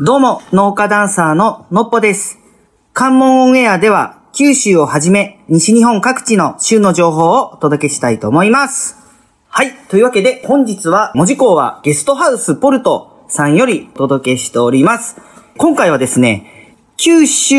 どうも、農家ダンサーののっぽです。関門オンエアでは、九州をはじめ、西日本各地の週の情報をお届けしたいと思います。はい。というわけで、本日は、文字工はゲストハウスポルトさんよりお届けしております。今回はですね、九州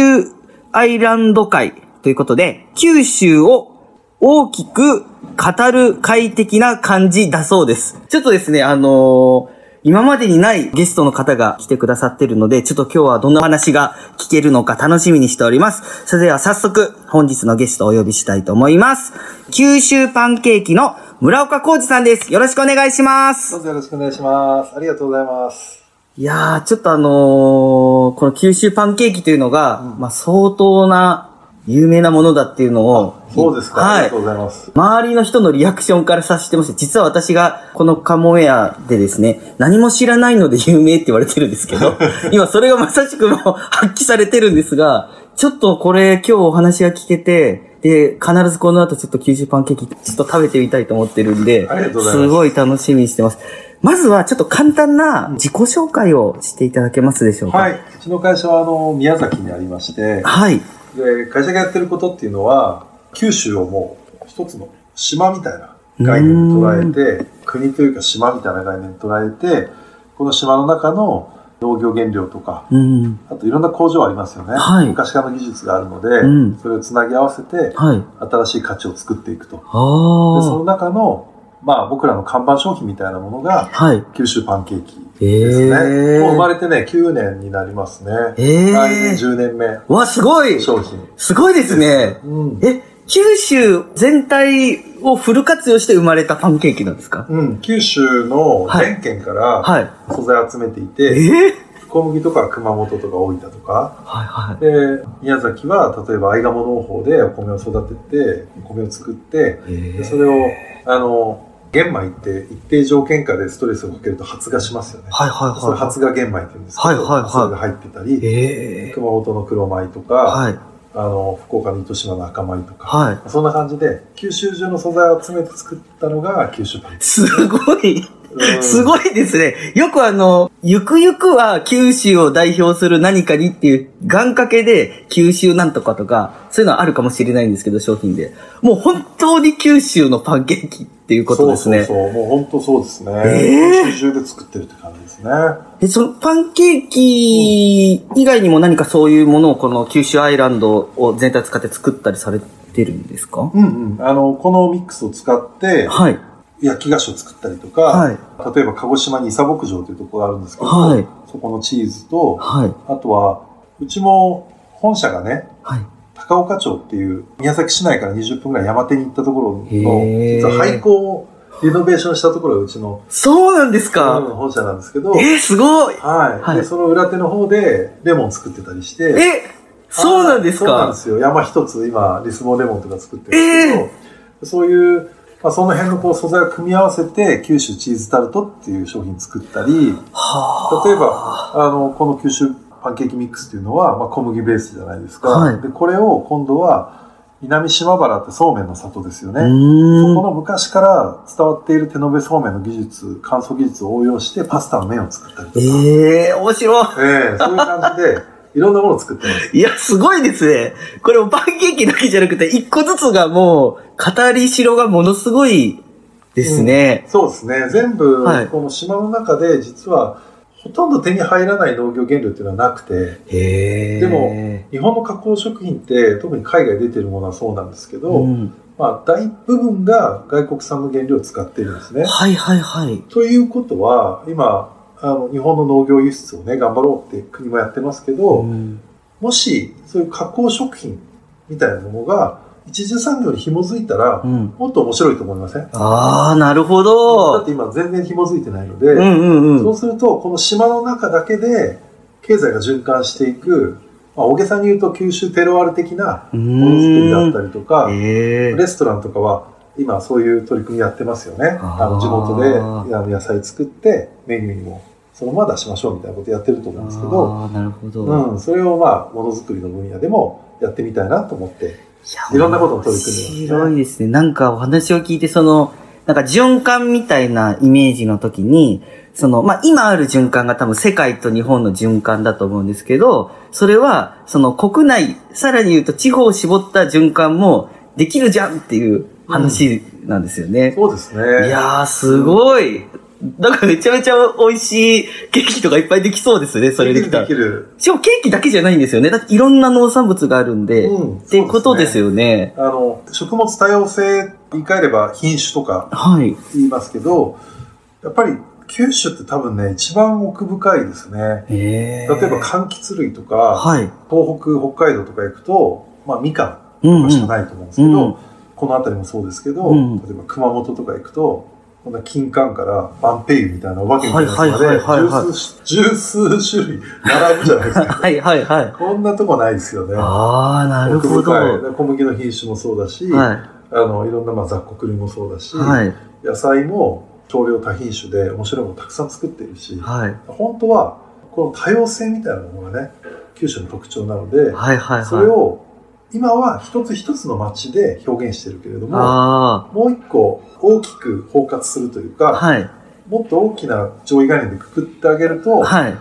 アイランド会ということで、九州を大きく語る快適な感じだそうです。ちょっとですね、あのー今までにないゲストの方が来てくださってるので、ちょっと今日はどんな話が聞けるのか楽しみにしております。それでは早速、本日のゲストをお呼びしたいと思います。九州パンケーキの村岡浩二さんです。よろしくお願いします。どうぞよろしくお願いします。ありがとうございます。いやー、ちょっとあのーこの九州パンケーキというのが、まあ相当な有名なものだっていうのを、そうですか。あはいりがとう。ございます。周りの人のリアクションから察してまして、実は私がこのカモエアでですね、何も知らないので有名って言われてるんですけど、今それがまさしくもう発揮されてるんですが、ちょっとこれ今日お話が聞けて、で、必ずこの後ちょっと九州パンケーキちょっと食べてみたいと思ってるんで、ありがとうございますすごい楽しみにしてます。まずはちょっと簡単な自己紹介をしていただけますでしょうか？はい。うちの会社は、あの、宮崎にありまして、はい。で、会社がやってることっていうのは、九州をもう一つの島みたいな概念に捉えて、国というか島みたいな概念に捉えて、この島の中の農業原料とか、うん。あといろんな工場ありますよね。はい昔からの技術があるので、うんそれをつなぎ合わせて、はい。新しい価値を作っていくと。で、あそのあ。中の、まあ僕らの看板商品みたいなものが、はい。九州パンケーキえですね。えもう生まれてね、9年になりますね。ええ来年10年目わ、すごい商品。すごいですね。うん。え、九州全体をフル活用して生まれたパンケーキなんですか？うん、九州の全県からはい。素材を集めていえて、ー小麦とかは熊本とか大分とか、はいはい。で、宮崎は例えば相鴨農法でお米を育てて、お米を作って、それを、あの、玄米って一定条件下でストレスをかけると発芽しますよね。はいはいはい。それ発芽玄米って言うんですけど、はいはいはいそれが入ってたり、ええ熊本の黒米とか、はい。あの、福岡の糸島の赤米とか、はい。そんな感じで、九州中の素材を集めて作ったのが九州パン。すごい。うんすごいですね。よくあの、ゆくゆくは九州を代表する何かにっていう願掛けで九州なんとかとか、そういうのはあるかもしれないんですけど、商品で。もう本当に九州のパンケーキっていうことですね。そうそうそう、もう本当そうですね。えー九州中で作ってるって感じですね。え、そのパンケーキ以外にも何かそういうものをこの九州アイランドを全体使って作ったりされてるんですか？うんうん。あの、このミックスを使って、はい。焼き菓子を作ったりとか、はい。例えば鹿児島に伊佐牧場というところがあるんですけど、はい。そこのチーズと、はい。あとは、うちも本社がね、はい。高岡町っていう宮崎市内から20分ぐらい山手に行ったところの、実は廃校をリノベーションしたところがうちの、そうなんですうんか、本社なんですけど、えー、すごい。はい、はい。で、その裏手の方でレモン作ってたりして、え、そうなんですか。そうなんですよ。山一つ今、リスボンレモンとか作ってるんですけど、そういう、まあ、その辺のこう素材を組み合わせて、九州チーズタルトっていう商品作ったり、は例えば、あの、この九州パンケーキミックスっていうのは、まあ、小麦ベースじゃないですか。はいで、これを今度は、南島原ってそうめんの里ですよね。うそ。この昔から伝わっている手延べそうめんの技術、乾燥技術を応用してパスタの麺を作ったりとか。ええー、面白い。ええそういう感じで、いろんなものを作ってます。いや、すごいですね。これもパンケーキだけじゃなくて、一個ずつがもう、語りしろがものすごいですね。そうですね。全部はい、この島の中で、実は、ほとんど手に入らない農業原料っていうのはなくて。でも、日本の加工食品って、特に海外出てるものはそうなんですけど、うん、まあ、大部分が外国産の原料を使ってるんですね。はいはいはい。ということは、今、あの、日本の農業輸出をね、頑張ろうって国もやってますけど、うんもし、そういう加工食品みたいなものが、一次産業に紐づいたら、うん。もっと面白いと思いません？だああ、なるほっど。て今全然紐づいてないので、うんうんうん。そうすると、この島の中だけで経済が循環していく、まあ、大げさに言うと九州テロワール的なうものづくりだったり。りとか、ええレストランとかは今そういう取り組みやってますよね。あの地元で野菜作ってメニューにもそのまま出しましょうみたいなことやってると思うんですけど、ああ、なるほど。うん、それをまあものづくりの分野でもやってみたいなと思って、いいろんなことを取り組んでますね面白いですね。なんかお話を聞いて、その、なんか循環みたいなイメージの時に、その、まあ、今ある循環が多分世界と日本の循環だと思うんですけど、それは、その国内、さらに言うと地方を絞った循環もできるじゃんっていう話なんですよね。そうですね。いやー、すごい。だからめちゃめちゃ美味しいケーキとかいっぱいできそうですね、それできたら。できる。しかもケーキだけじゃないんですよね。だっていろんな農産物があるんで、うんっていうことですよね。あの、食物多様性、言い換えれば品種とかはい。言いますけど、やっぱり九州って多分ね、一番奥深いですね。え例えば柑橘類とか、はい。東北、北海道とか行くと、まあみかうんん、うん。とかしかないと思うんですけど、うんこの辺りもそうですけど、うん例えば熊本とか行くと、こんな金柑からバンペイユみたいなお化けみたいなやつまで、十数種類並ぶじゃないですか。はいはいはい。こんなとこないですよね。ああ、なるほど。小麦の品種もそうだし、い。あの、いろんなまあ雑穀類もそうだし、はい。野菜も少量多品種で面白いものたくさん作っているし、はい。本当はこの多様性みたいなものがね、九州の特徴なので、はいはいそれはい。を今は一つ一つの町で表現してるけれども、あもう一個大きく包括するというあ。か、はい。もっと大きな上位概念でくくってあげると、はい。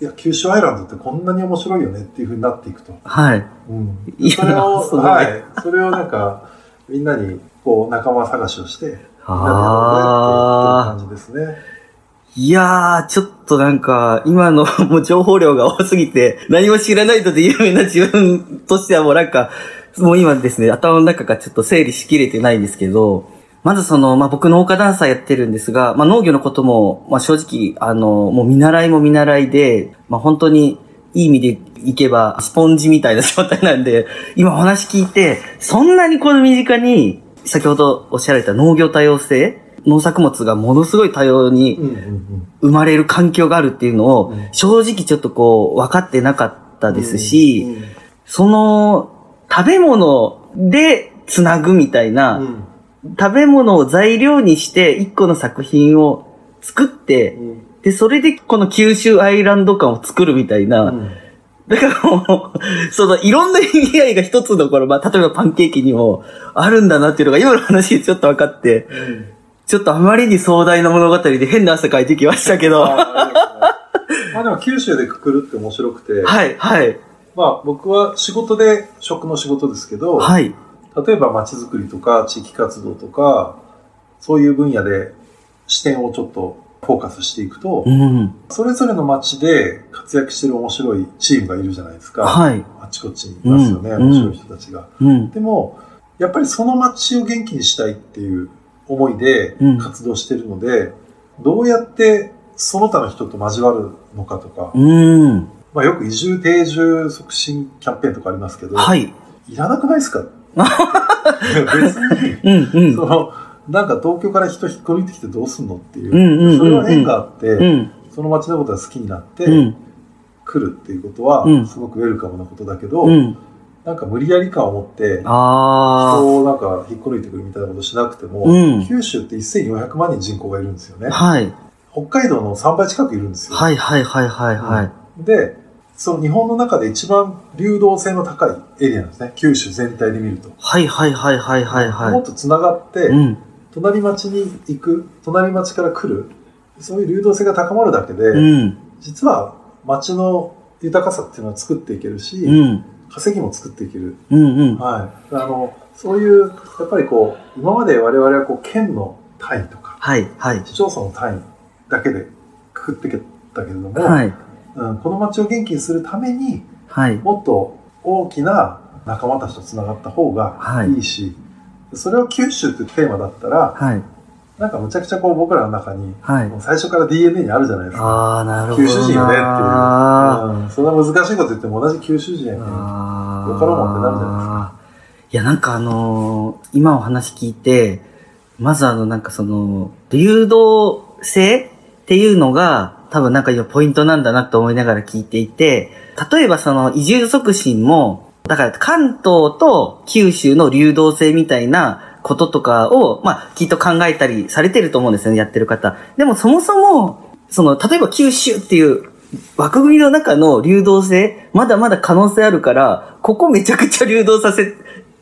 いや、九州アイランドってこんなに面白いよねっていうふうになっていくと。はい。うんそれを、はい。それをなんか、みんなに、こう、仲間探しをして、みんなでやろうぜってああ。言ってる感じですね。いやー、ちょっとなんか、今の もう情報量が多すぎて、何も知らないとで有名な自分としてはもうなんか、もう今ですね、頭の中がちょっと整理しきれてないんですけど、まずその、まあ、僕農家ダンサーやってるんですが、まあ、農業のことも、まあ、正直、あの、もう見習いも見習いで、まあ、本当に、いい意味でいけば、スポンジみたいな状態なんで、今お話聞いて、そんなにこの身近に、先ほどおっしゃられた農業多様性農作物がものすごい多様にうんうんうん。生まれる環境があるっていうのをうん、正直ちょっとこう、分かってなかったですし、うんその、食べ物でつなぐみたいな、うん。食べ物を材料にして一個の作品を作って、うん。で、それでこの九州アイランド感を作るみたいな、うん。だからもう、そのいろんな意味合いが一つのこの、まあ、例えばパンケーキにもあるんだなっていうのが今の話でちょっと分かって、ちょっとあまりに壮大な物語で変な汗かいてきましたけど、は まあでも九州でくくるって面白くて、い、はい、まあ僕は仕事で食の仕事ですけど、はい、例えば街づくりとか地域活動とか、そういう分野で視点をちょっとフォーカスしていくと、うん、それぞれの街で活躍してる面白いチームがいるじゃないですか。はい、あちこちにいますよね、うん。面白い人たちが。うん、でも、やっぱりその街を元気にしたいっていう思いでうん。活動してるので、どうやってその他の人と交わるのかとか、うん、まあよく移住定住促進キャンペーンとかありますけど、はい、いらなくないですか？別に、うん、うん。そ、の、なんか東京から人引っこ抜いてきてどうすんのっていう、うんうんうんうん。それは縁があって、うん、その街のことが好きになって、うん、来るっていうことはうん、すごくウェルカムなことだけど、うん、なんか無理やり感を持って、あ人をなんか引っこ抜いてくるみたいなことしなくても、うん九州って1400万人人口がいるんですよねー、。はい、北海道の3倍近くいるんですよ。はい、はい、はい、はい、はい。で、その日本の中で一番流動性の高いエリアなんですね。九州全体で見ると。はい、はい、はい、はい、はい、もはっと繋がって、い。うん、隣町に行く、隣町から来る、そういう流動性が高まるだけで、うん、実は町の豊かさっていうのは作っていけるし、うん、稼ぎも作っていける。うん、うん。はい。あの、そういう、やっぱりこう、今まで我々はこう、県の単位とか、はい、はい、市町村の単位だけでくくってきたけれども、はい、うん、この町を元気にするために、はい、もっと大きな仲間たちと繋がった方がはいいいし、それを九州ってテーマだったら、はい、なんかむちゃくちゃこう僕らの中に、はいも。う最初から DNA にあるじゃないですか。ああ、なるほどな。九州人よねっていう。あうん、そんな難しいこと言っても同じ九州人やけん。あよかろうもんってなるじゃないですか。いや、なんかあのー今お話聞いて、まずあの、なんかその、流動性っていうのが、多分なんか今ポイントなんだなと思いながら聞いていて、例えばその移住促進も、だから関東と九州の流動性みたいなこととかを、まあ、きっと考えたりされてると思うんですよね、やってる方。でもそもそも、その、例えば九州っていう枠組みの中の流動性、まだまだ可能性あるから、ここめちゃくちゃ流動させ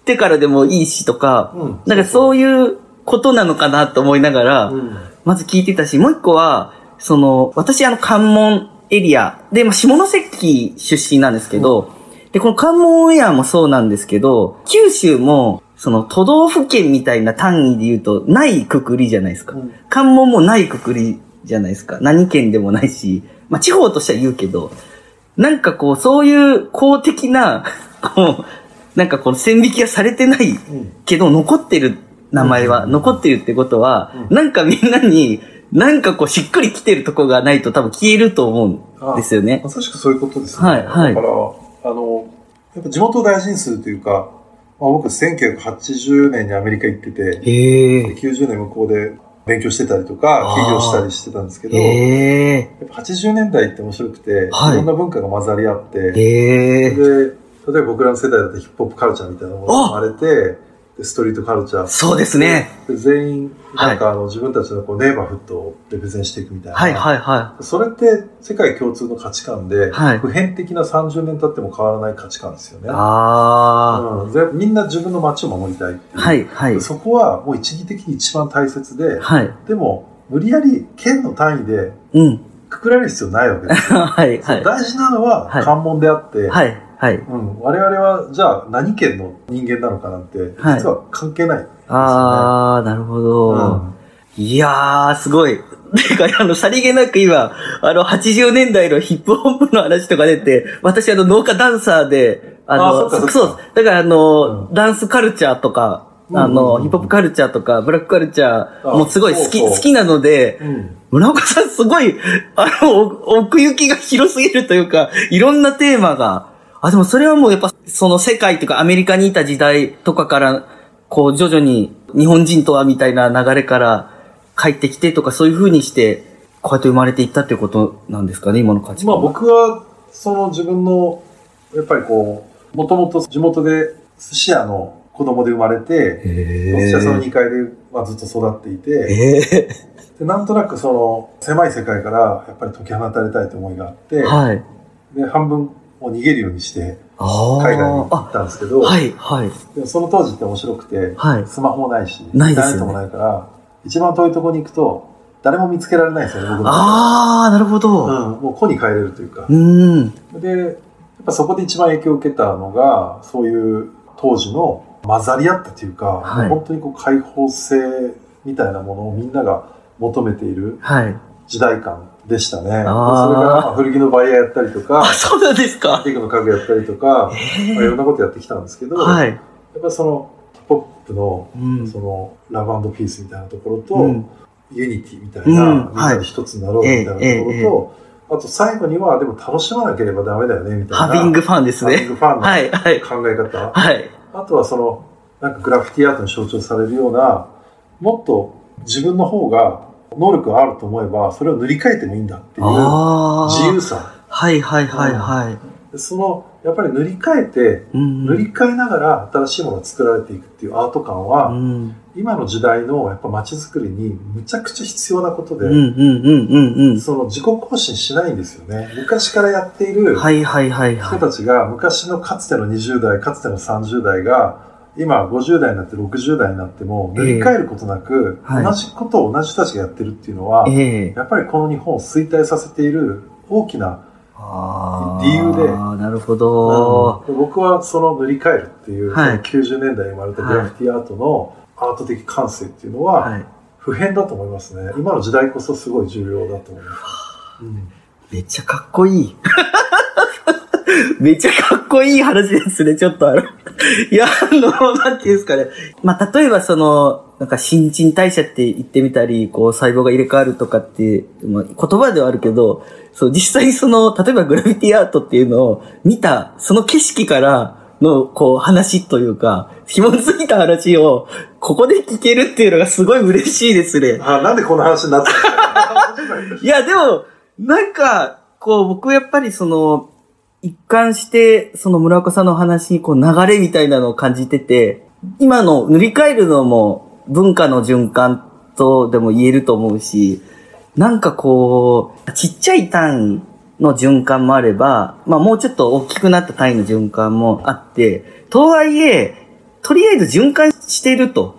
てからでもいいしとか、うん。なんかそういうことなのかなと思いながら、うん。まず聞いてたし、もう一個は、その、私あの関門エリアで、まあ、下関出身なんですけど、で、この関門エアもそうなんですけど、九州も、その都道府県みたいな単位で言うと、ないくくりじゃないですか。うん関門もないくくりじゃないですか。何県でもないし、まあ、地方としては言うけど、なんかこう、そういう公的な、こう、なんかこの線引きがされてないうんけど、残ってる名前は、残ってるってことは、うんなんかみんなに、なんかこう、しっくり来てるとこがないと多分消えると思うんですよね。まさしくそういうことですね。はいはいだから、あの、やっぱ地元を大事にするというか、まあ、僕1980年にアメリカ行ってて、へえ。90年向こうで勉強してたりとか、起業したりしてたんですけど、や。っぱ80年代って面白くて、はいいろんな文化が混ざり合って。で、例えば僕らの世代だとヒップホップカルチャーみたいなものが生まれて、でストリートカルチャー。そうですね。で全員、なんかあの、自分たちのこうネイバーフッドをレプゼンしていくみたいな。はいはいはそれって世界共通の価値観で、はい普遍的な30年経っても変わらない価値観ですよい。ね。あうん、ぜみんな自分の街を守りたいってあ。いう。はいはい。そこはもう一義的に一番大切で、はい。でも無理やり県の単位でうん。くくられる必要ないわけですよ。はいはい。大事なのははい関門であって、はいはい。うん、我々はじゃあ何県の人間なのかなんて、はい。実は関係ないね。ああ、なるほうど。ん。いやー、すごい。てか、あの、さりげなく今、あの、80年代のヒップホップの話とか出て、私あの、農家ダンサーで、あの、あそそう、だからあの、うん。ダンスカルチャーとか、うんあの、うんうん。ヒップホップカルチャーとか、ブラックカルチャーもすごい好き、あそうそう。好きなので、うん。村岡さんすごい、あの、お奥行きが広すぎるというか、いろんなテーマが、あ、でもそれはもうやっぱ、その世界というかアメリカにいた時代とかから、こう徐々に日本人とはみたいな流れから帰ってきてとかそういう風にして、こうやって生まれていったっていうことなんですかね、今の価値観。まあ僕は、その自分の、やっぱりこう、もともと地元で寿司屋の子供で生まれて、寿司屋さんのー2階で、まあ、ずっと育っていて、へでなんとなくその狭い世界からやっぱり解き放たれたいという思いがあって、ーはい。で半分もう逃げるようにして海外に行ったんですけど、はい、はい。でもその当時って面白くて、はいスマホもないし、ないですよねインターネットもないから、一番遠いところに行くと、誰も見つけられないんですよね、僕あー、なるほでど。うん、もう子に帰れるというかう。ーん。で、やっぱそこで一番影響を受けたのが、そういう当時の混ざり合ったというか、はい本当にこう開放性みたいなものをみんなが求めているはい。時代感でしたね。でそれから古着のバイヤーやったりとかあ、、そうなんですか。チークの家具やったりとか、へまあ、いろんなことやってきたんですけど、はい。やっぱりそのヒップのうん。その love peace みたいなところと、うん unity みたいな、うんみんなで一つになろうみたいなところと、ええええあと最後にはでも楽しまなければダメだよねみたいな。 having fun です having ね。 fun のはい、はい。考え方。はい。あとはその、なんかグラフィティアートに象徴されるような、もっと自分の方が能力があると思えば、それを塗り替えてもいいんだっていう。自由さ。はいはいはいはい。でその、やっぱり塗り替えて、うん塗り替えながら新しいものが作られていくっていうアート感は、うん今の時代のやっぱ街づくりにむちゃくちゃ必要なことで、うんうんうんうんその自己更新しないんですよね。昔からやっている人たちが昔のかつての20代、かつての30代が今50代になって60代になっても塗り替えることなく、はい同じことを同じ人たちがやってるっていうのは。やっぱりこの日本を衰退させている大きな。理由でなるほど。うん僕はその塗り替えるっていう、はいその90年代に生まれたグラフィティアートのアート的感性っていうのは、はい。普遍だと思いますね。今の時代こそすごい重要だと思います。うんめっちゃかっこいい。めっちゃかっこいい話ですね、ちょっとあの。いや、あの、なんていうんですかね。まあ、例えばその、なんか新陳代謝って言ってみたり、こう細胞が入れ替わるとかって、まあ、言葉ではあるけど、そう、実際その、例えばグラフィティアートっていうのを見た、その景色からの、こう話というか、紐づいた話を、ここで聞けるっていうのがすごい嬉しいですね。あなんでこの話になったの？いや、でも、なんか、こう、僕やっぱりその、一貫して、その村岡さんの話にこう流れみたいなのを感じてて、今の塗り替えるのも文化の循環とでも言えると思うし、なんかこう、ちっちゃい単位の循環もあれば、まあもうちょっと大きくなった単位の循環もあって、とはいえ、とりあえず循環してると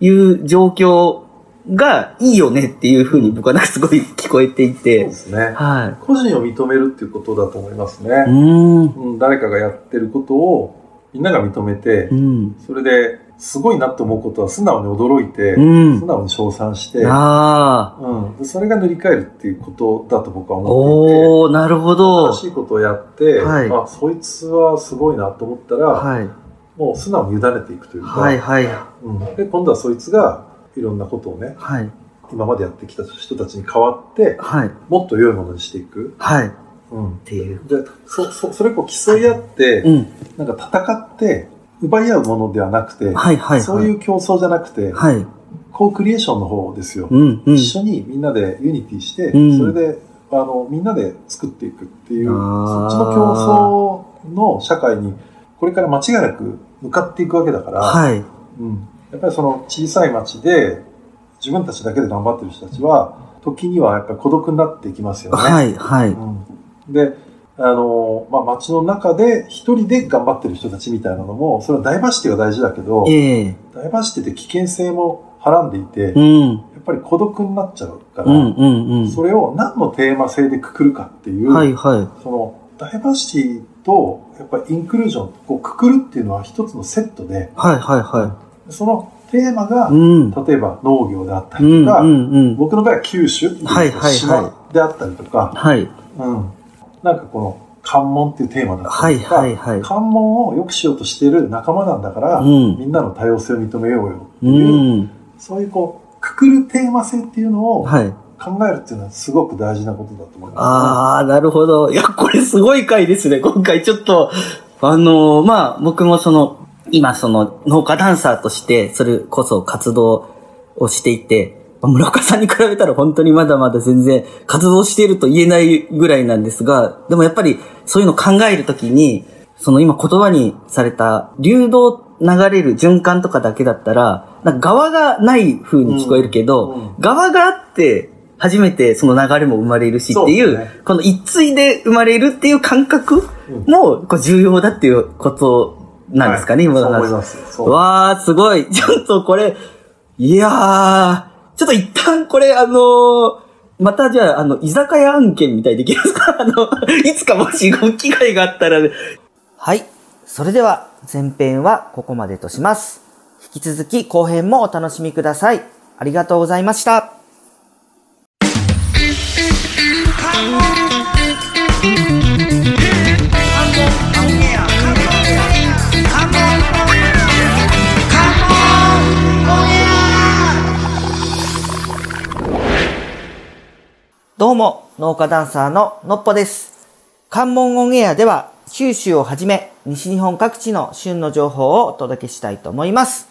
いう状況がいいよねっていうふうに僕はなんかすごい聞こえていそうてで。すね。は個人を認めるっていうことだと思いますね。うん、誰かがやってることをみんなが認めてう、ん。それですごいなって思うことは素直に驚いて、うん素直に称賛して、ああ。うん、でそれが塗り替えるっていうことだと僕は思っていて、おー、なるほど。新しいことをやって、はいあ、そいつはすごいなと思ったら、はい。もう素直に委ねていくというか、はい、はい。うん、で今度はそいつがいろんなことをね、はい。今までやってきた人たちに代わって、はい。もっと良いものにしていく。はい。っうん、ていう。でそそそれこう競い合って、うん。なんか戦って奪い合うものではなくて、はい、はい、はい。そういう競争じゃなくて、はい。 co-creation の方ですよ。うん、うん。一緒にみんなで unity して、うんそれであのみんなで作っていくっていう、そっちの共争の社会にこれから間違いなく向かっていくわけだから、はい。うん、やっぱりその小さい町で自分たちだけで頑張ってる人たちは、時にはやっぱり孤独になっていきますよね。はい、はい。うん、で、あの、まあ、町の中で一人で頑張ってる人たちみたいなのも、それはダイバーシティが大事だけど、ええ。ダイバーシティって危険性もはらんでいて、やうん。っぱり孤独になっちゃうから、うん、うん、うん。それを何のテーマ性でくくるかっていう、はい、はい。そのダイバーシティとやっぱりインクルージョン、こうくくるっていうのは一つのセットで、はい、はい、はそのテーマがい。、うん。例えば農業であったうん、りとか、うん、うん。僕の場合は九州っていうはいはいはい島であったりとか、はい。うん、なんかこの関門っていうテーマだったはい、りとか、はい、はい。関門を良くしようとしている仲間なんだから、うんみんなの多様性を認めようよってういう、ん。そういうこう、くくるテーマ性っていうのをはい。考えるっていうのはすごく大事なことだと思います、ああ、なるほど。いや、これすごい回ですね。今回ちょっと、あのーまあ、僕もその、今その農家ダンサーとして、それこそ活動をしていて、まあ村岡さんに比べたら本当にまだまだ全然活動していると言えないぐらいなんですが、でもやっぱりそういうのを考えるときに、その今言葉にされた流動流れる循環とかだけだったら、なんか側がない風に聞こえるけど、うんうん側があって初めてその流れも生まれるしっていう、そうね。この一対で生まれるっていう感覚もこう重要だっていうことなんですかね、はい今の話思います。そうわー、すごい。ちょっとこれ、いやー、ちょっと一旦これ、あのーまたじゃあ、あの、居酒屋案件みたいできますか？あの、いつかもしご機会があったら、はい。それでは、前編はここまでとします。引き続き後編もお楽しみください。ありがとうございました。どうも、農家ダンサーののっぽです。関門オンエアでは、九州をはじめ、西日本各地の旬の情報をお届けしたいと思います。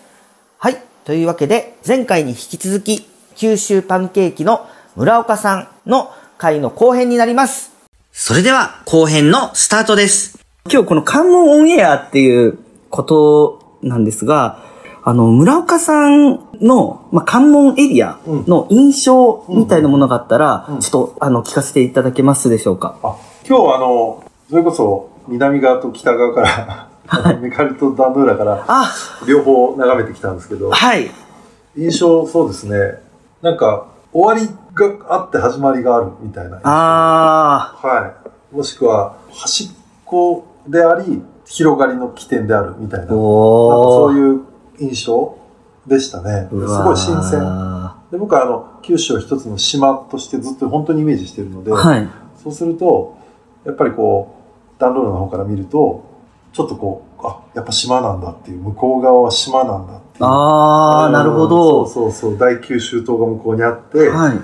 はい。というわけで、前回に引き続き、九州パンケーキの村岡さんの回の後編になります。それでは、後編のスタートです。今日この関門オンエアっていうことなんですが、あの、村岡さんの、まあ、関門エリアの印象みたいなものがあったら、うんちょっと、あの、聞かせていただけますでしょうか？あ今日あの、それこそ南側と北側から、メカルとダンドゥーラからあ、両方眺めてきたんですけど、はい。印象そうですね。なんか、終わりがあって始まりがあるみたいな。あはい。もしくは、端っこであり、広がりの起点であるみたいな。ー。なんか。そういう印象でしたね。すごい新鮮。で僕はあの、九州を一つの島としてずっと本当にイメージしてるので、はい。そうすると、やっぱりこう、ダンロールの方から見ると、ちょっとこう、あ、やっぱ島なんだっていう、向こう側は島なんだっていう。あー、なるほど。そうそうそう、大九州島が向こうにあって、はい。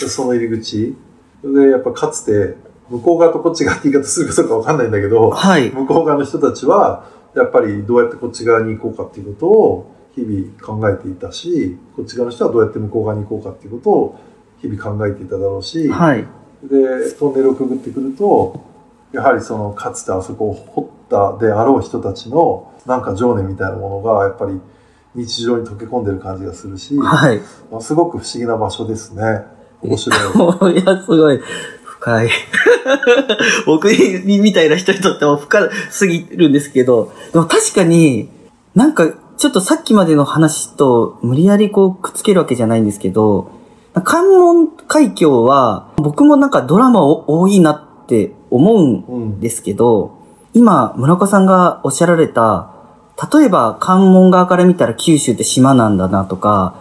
でその入り口。で、やっぱかつて、向こう側とこっち側って言い方するかどうかわかんないんだけど、はい。向こう側の人たちは、やっぱりどうやってこっち側に行こうかっていうことを日々考えていたし、こっち側の人はどうやって向こう側に行こうかっていうことを日々考えていただろうし、はい。で、トンネルをくぐってくると、やはりそのかつてあそこを掘ったであろう人たちのなんか情念みたいなものがやっぱり日常に溶け込んでる感じがするし、はい。すごく不思議な場所ですね。面白い。いや、すごい。深い。僕みたいな人にとっても深すぎるんですけど、でも確かに、なんか、ちょっとさっきまでの話と無理やりこうくっつけるわけじゃないんですけど、関門海峡は僕もなんかドラマ多いなって思うんですけど、今村岡さんがおっしゃられた、例えば関門側から見たら九州って島なんだなとか、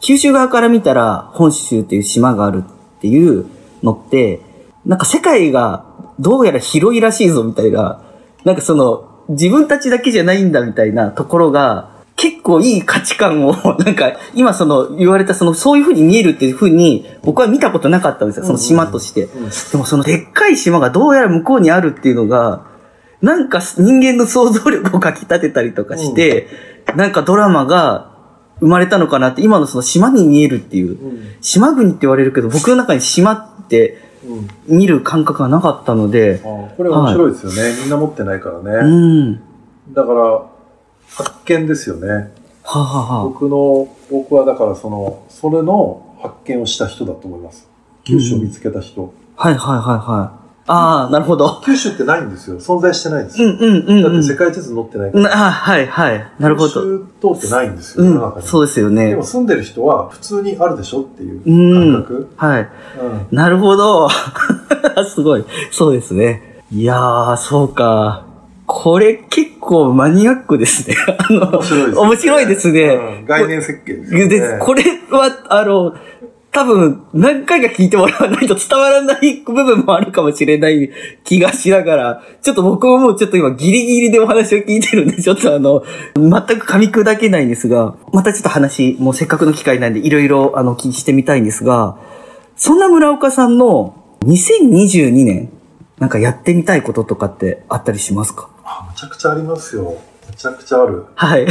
九州側から見たら本州っていう島があるっていうのって、なんか世界がどうやら広いらしいぞみたいな、なんかその自分たちだけじゃないんだみたいなところが、結構いい価値観を、なんか、今その言われたその、そういう風に見えるっていう風に、僕は見たことなかったんですよ、その島として。でもそのでっかい島がどうやら向こうにあるっていうのが、なんか人間の想像力をかき立てたりとかして、なんかドラマが生まれたのかなって、今のその島に見えるっていう、島国って言われるけど、僕の中に島って見る感覚がなかったので。これ面白いですよね、はい、みんな持ってないからね。うん。だから、発見ですよね。ははは僕の、僕はだからその、それの発見をした人だと思います。九州を見つけた人。うん、はいはいはいはい。ああ、なるほど。九州ってないんですよ。存在してないんですよ。うんうんうん、だって世界地図載ってないから。あはいはい。なるほど。九州通ってないんですよ、世の中に。そうですよね。でも住んでる人は普通にあるでしょっていう感覚。はい、うん。なるほど。すごい。そうですね。いやー、そうか。これ結構マニアックですね。あの、面白いですね。面白いですね。うん、概念設計ですね。でこれは、あの、多分、何回か聞いてもらわないと伝わらない部分もあるかもしれない気がしながら、ちょっと僕ももうちょっと今ギリギリでお話を聞いてるんで、ちょっとあの、全く噛み砕けないんですが、またちょっと話、もうせっかくの機会なんでいろいろあの、聞してみたいんですが、そんな村岡さんの2022年、なんかやってみたいこととかってあったりしますか？あ、めちゃくちゃありますよ。めちゃくちゃある。はい。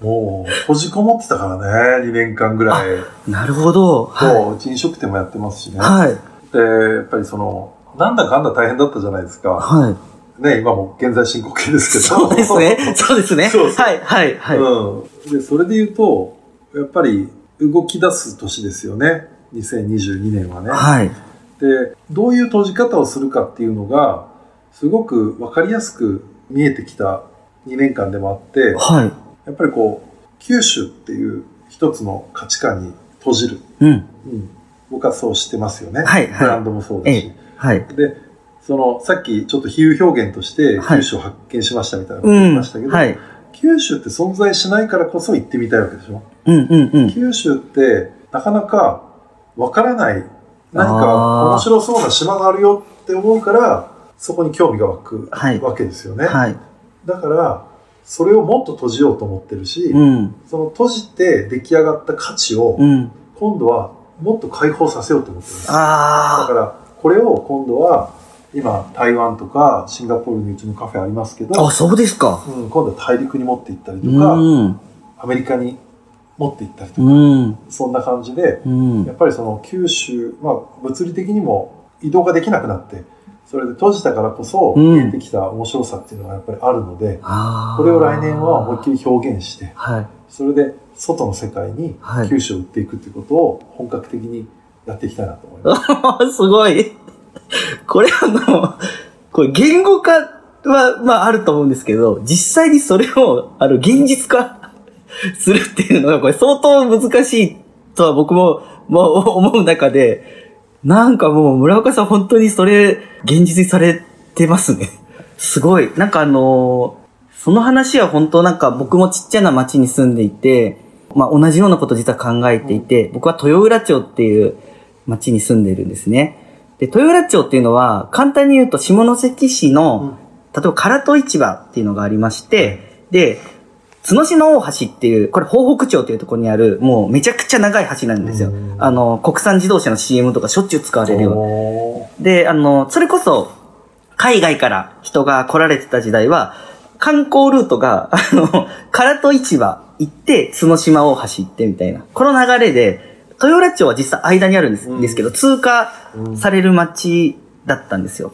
もう、閉じこもってたからね、2年間ぐらい。なるほど。そう、うち飲食店もやってますしね。はい。で、やっぱりその、なんだかんだ大変だったじゃないですか。はい。ね、今も現在進行形ですけど。そうですね。そうですね。そうそうはい、はい、はい。うん。で、それで言うと、やっぱり動き出す年ですよね。2022年はね。はい。で、どういう閉じ方をするかっていうのが、すごくわかりやすく見えてきた2年間でもあって、はい。やっぱりこう、九州っていう一つの価値観に閉じる。うん。うん、僕はそうしてますよね。はい。ブランドもそうだし。はい。で、その、さっきちょっと比喩表現として九州を発見しましたみたいなこと言いましたけど、はい、九州って存在しないからこそ行ってみたいわけでしょ？うんうんうん。九州ってなかなかわからない何か面白そうな島があるよって思うから、そこに興味が湧くわけですよね。はい。だから、それをもっと閉じようと思ってるし、うん、その閉じて出来上がった価値を、今度はもっと解放させようと思ってるんです。だから、これを今度は、今、台湾とかシンガポールにうちのカフェありますけど、あ、そうですか。うん、今度は大陸に持って行ったりとか、うん、アメリカに持って行ったりとか、うん、そんな感じで、うん、やっぱりその九州、まあ物理的にも移動ができなくなって、それで閉じたからこそ見えてきた面白さっていうのがやっぱりあるので、うん、これを来年は思いっきり表現して、はい、それで外の世界に九州を売っていくっていうことを本格的にやっていきたいなと思います。すごい。これあの、これ言語化は、まああると思うんですけど、実際にそれを、あの、現実化 するっていうのが、これ相当難しいとは僕も、もう思う中で、なんかもう村岡さん本当にそれ、現実にされてますね。すごい。なんかあのー、その話は本当なんか僕もちっちゃな町に住んでいて、まあ同じようなこと実は考えていて、僕は豊浦町っていう町に住んでいるんですね。で、豊浦町っていうのは、簡単に言うと下関市の、例えば唐戸市場っていうのがありまして、で、角島大橋っていう、これ東北町っていうところにある、もうめちゃくちゃ長い橋なんですよ。あの、国産自動車の CM とかしょっちゅう使われるようで、あの、それこそ、海外から人が来られてた時代は、観光ルートが、あの、唐戸市場行って、角島大橋行ってみたいな。この流れで、豊浦町は実際間にあるんです,、ですけど、通過される街だったんですよ。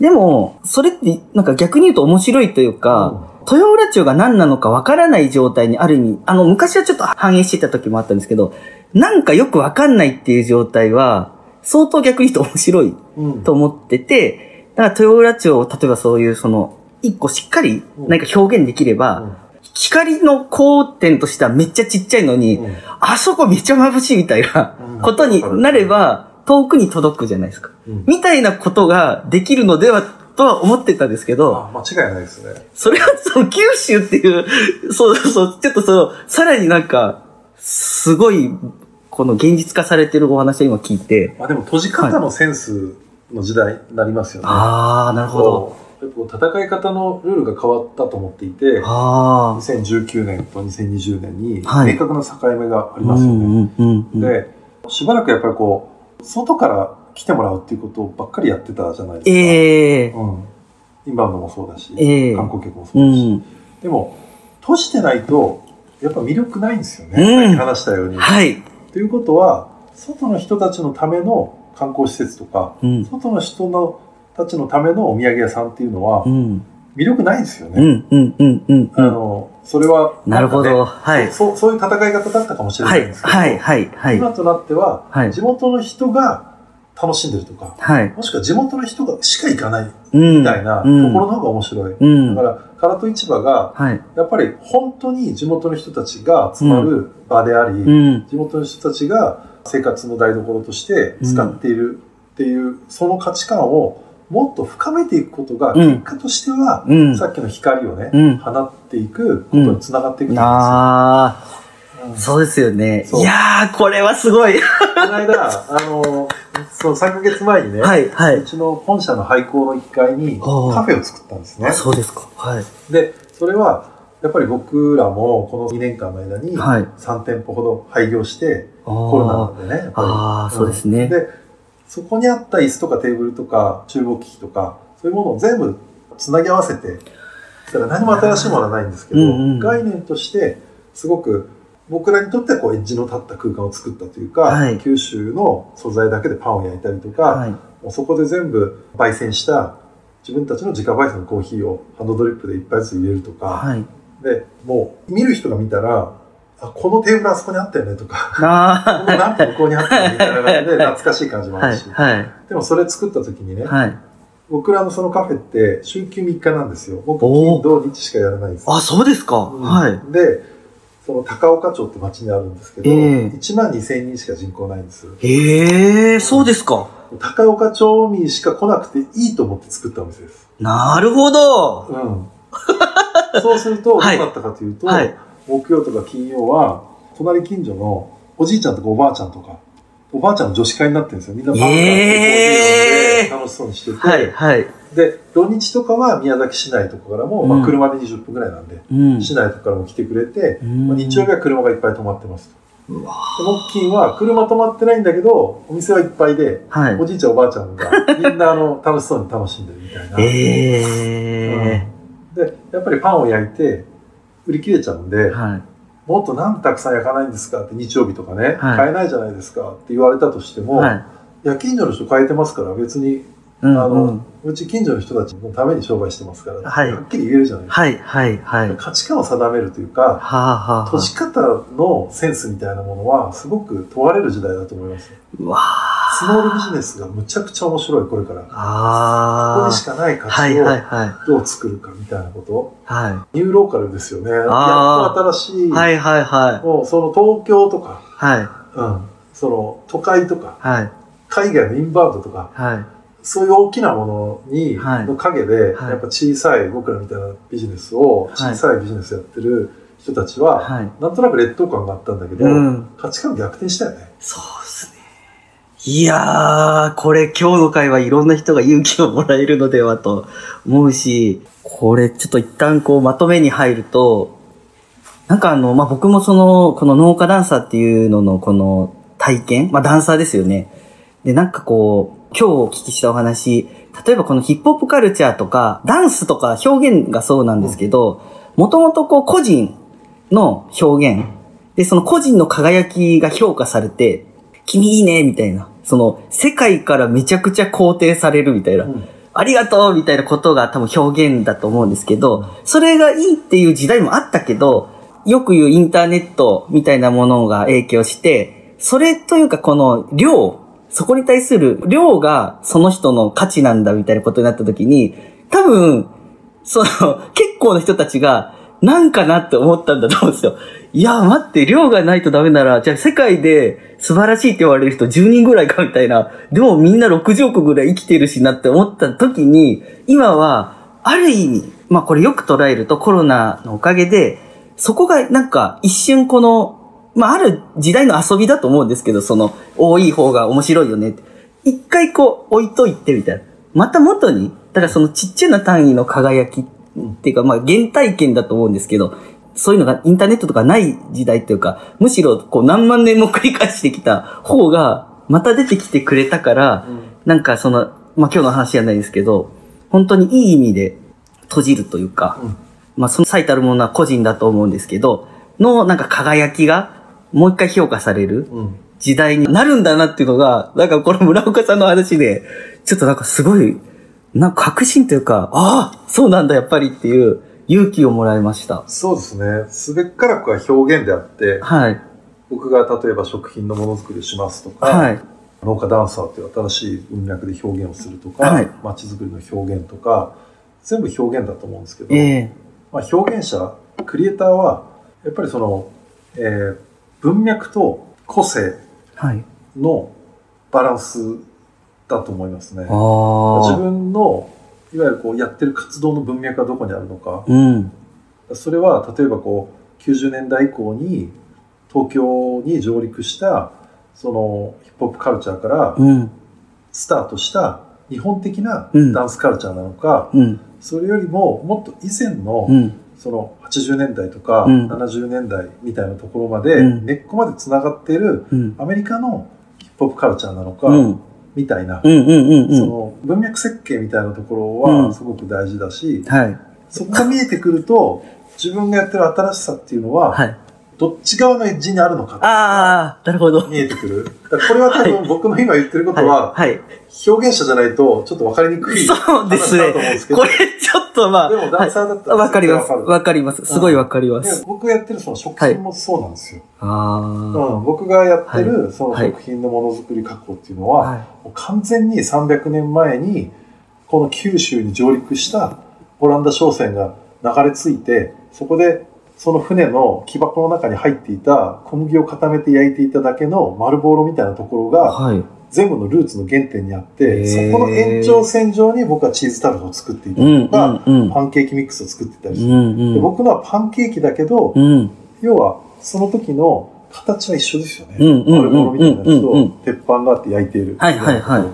でも、それってなんか逆に言うと面白いというか、豊浦町が何なのかわからない状態にある意味、あの、昔はちょっと反映してた時もあったんですけど、なんかよくわかんないっていう状態は、相当逆に言うと面白いと思ってて、だから豊浦町を、例えばそういうその、一個しっかり何か表現できれば、光の光点としてはめっちゃちっちゃいのに、うん。あそこめっちゃ眩しいみたいなうん。ことになれば、遠くに届くじゃないですか。うん。みたいなことができるのではとは思ってたんですけど、あ間違いないですね。それはその九州っていう、そうそう、ちょっとその、さらになんか、すごい、この現実化されてるお話を今聞いて、まあでも閉じ方のセンスの時代になりますよね。あー、なるほど。戦い方のルールが変わったと思っていて、あ2019年と2020年にはい明確な境目がありー。ますよね。で、しばらくやっぱりこう、外から来てもらうっていうことばっかりやってたじゃないですか。ええうん。インバウンドもそうだし、ええ観光客もそううだし。ん。でも、閉じてないと、やっぱ魅力ないんですよね。うんさっき話したように。はい。ということは、外の人たちのための観光施設とか、うん。外の人のたちのためのお土産屋さんっていうのはう、ん。魅力ないんですよね。うん、うん、うん、うん。あの、それは、なるほど。はい。そう、そういう戦い方だったかもしれなはいい、んですけど、はい、はい、はい。今となっては、はい地元の人が楽しんでるとか、はい。もしくは地元の人がしか行かないうん。みたいなとこうんろの方が面白い。うん。だから、唐戸市場が、はい。やっぱり本当に地元の人たちが集まる場であり、うん。地元の人たちが生活の台所として使っているっていう、その価値観をもっと深めていくことが、うん結果としては、うん。さっきの光をね、うん放っていくことにつながっていくと思うんですよ。そうですよね。いやー、これはすごい。この間、あの、そう、3ヶ月前にね、はい、はうい。ちの本社の廃校の1階にはあカフェを作ったんですねあ。そうですか。はい。で、それは、やっぱり僕らもこの2年間の間にはい3店舗ほど廃業して、ココロナなんでね、あーそうですねで、そこにあった椅子とかテーブルとか厨房機器とか、そういうものを全部つなぎ合わせて、だから何も新しいものはないんですけど、うんうん概念としてすごく僕らにとってはこうエッジの立った空間を作ったというか、はい九州の素材だけでパンを焼いたりとか、はい。もうそこで全部焙煎した自分たちの自家焙煎のコーヒーをハンドドリップで一杯ずつ入れるとか、はい。で、もう見る人が見たら、あ、このテーブルあそこにあったよねとか、こあのランプ向こうにあったよねみたいな感じで 懐かしい感じもあ。るし、はい。でもそれ作った時にね、はい。僕らのそのカフェって週休3日なんですよ。僕、金、土、日しかやらないんです。あ、そうですか。うんはい。で、その高岡町って町にあるんですけど、ええ1万2000人しか人口ないんです。ええそうですか。高岡町民しか来なくていいと思って作ったお店です。なるほど。うん。そうすると、どうはいなったかというと、はい木曜とか金曜は、隣近所のおじいちゃんとかおばあちゃんとか、おばあちゃんの女子会になってるんですよ。みんなパンがあってコーヒー飲んで楽しそうにしてて、はい、はい。で、土日とかは宮崎市内とかからも、うんまあ、車で20分ぐらいなんで、うん。市内とかからも来てくれて、うんまあ、日曜日は車がいっぱい止まってますと。うわで木金は車止まってないんだけど、お店はいっぱいで、はいお。じいちゃんおばあちゃんがみんなあの楽しそうに楽しんでるみたいな。えうんで、やっぱりパンを焼いて、売り切れちゃうんで、えはい。もっとなんでたくさん焼かないんですかって日曜日とかね、はい買えないじゃないですかって言われたとしても、はい。いや、近所の人買えてますから別に、うんあの、うち近所の人たちのために商売してますから、はいっきり言えるじゃないですか。はい、はい、はい。は価値観を定めるというか、あ、はあ、は閉じ方のセンスみたいなものはすごく問われる時代だと思います。うわあ。スモールビジネスがむちゃくちゃ面白い、これから。ここあにしかない価はい、値をはい、はい。どう作るかみたいなこと。はニューローカルですよね。やっあと新しい、い。はい、はい、はい。もうその東京とか、はい、うん、その都会とか、はい、海外のインバウンドとか、はい。そういう大きなものに、はいの陰で、はいやっぱ小さい、僕らみたいなビジネスを、はい小さいビジネスやってる人たちは、はい。なんとなく劣等感があったんだけど、うん。価値観逆転したよね。そうですね。いやー、これ今日の会はいろんな人が勇気をもらえるのではと思うし、これちょっと一旦こうまとめに入ると、なんかあの、まあ、僕もその、この農家ダンサーっていうののこの体験、まあ、ダンサーですよね。で、なんかこう、今日お聞きしたお話、例えばこのヒップホップカルチャーとか、ダンスとか表現がそうなんですけど、もともとこう個人の表現、で、その個人の輝きが評価されて、君いいね、みたいな。その、世界からめちゃくちゃ肯定されるみたいな。うんありがとうみたいなことが多分表現だと思うんですけど、それがいいっていう時代もあったけど、よく言うインターネットみたいなものが影響して、それというかこの量、そこに対する量がその人の価値なんだみたいなことになった時に、多分、その、結構の人たちが、なんかなって思ったんだと思うんですよ。いや、待って、量がないとダメなら、じゃあ世界で素晴らしいって言われる人10人ぐらいかみたいな。でもみんな60億ぐらい生きてるしなって思った時に、今は、ある意味、まあこれよく捉えるとコロナのおかげで、そこがなんか一瞬この、まあある時代の遊びだと思うんですけど、その多い方が面白いよねって。一回こう置いといてみたいな。また元に、だからそのちっちゃな単位の輝きっていうか、まあ原体験だと思うんですけど、そういうのがインターネットとかない時代っていうか、むしろこう何万年も繰り返してきた方が、また出てきてくれたから、なんかその、まあ今日の話じゃないですけど、本当にいい意味で閉じるというか、まあその最たるものは個人だと思うんですけど、のなんか輝きがもう一回評価されるうん。時代になるんだなっていうのが、なんかこの村岡さんの話で、ちょっとなんかすごい、なんか確信というか、ああ、そうなんだやっぱりっていう勇気をもらいました。そうですね。すべからくは表現であって、はい。僕が例えば食品のものづくりをしますとか、はい。農家ダンサーという新しい文脈で表現をするとか、はい街づくりの表現とか、全部表現だと思うんですけど、ええまあ、表現者、クリエイターは、やっぱりその、えー文脈と個性はい。のバランスだと思いますね。ああ。自分の、いわゆるこうやってる活動の文脈がどこにあるのか。うん。それは、例えばこう、90年代以降に東京に上陸した、そのヒップホップカルチャーからうん。スタートした日本的なうんダンスカルチャーなのか、うん。それよりももっと以前の、うん。その80年代とかうん70年代みたいなところまで、うん根っこまで繋がっているうん。アメリカのヒップホップカルチャーなのか、うん。みたいな。その文脈設計みたいなところうんはすごく大事だし、はい。そこが見えてくると自分がやってる新しさっていうのは、はい。どっち側のエッジにあるのかああ、なるほど。見えてくる。これは多分僕の今言ってることは、はい。はい。表現者じゃないとちょっと分かりにくいそうですね。これちょっとまあ。でもダンサーだったらわかります。わかります。すごいわかりま。です僕がやってるその食品もそうなんですよ。あうん、僕がやってるはいその食品のものづくり加工っていうのあ。は、完全に300年前にこの九州に上陸したオランダ商船が流れ着いてそこでその船の木箱の中に入っていた小麦を固めて焼いていただけの丸ボロみたいなところがはい。全部のルーツの原点にあっへてーそこの延長線上に僕はチーズタルトを作っていたうん。りとか、うん。パンケーキミックスを作っていたりする、うん。うん。で僕のはパンケーキだけど、うん。要はその時の形は一緒ですよね。うんうんうん丸ボロみたいなやつ鉄板があって焼いている。はいはいはい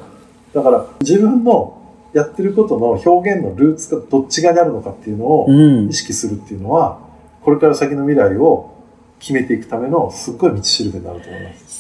だから自分のやってることの表現のルーツがどっち側にあるのかっていうのをうん意。識するっていうのは、これから先の未来を決めていくためのすっごい道しるべになると思います。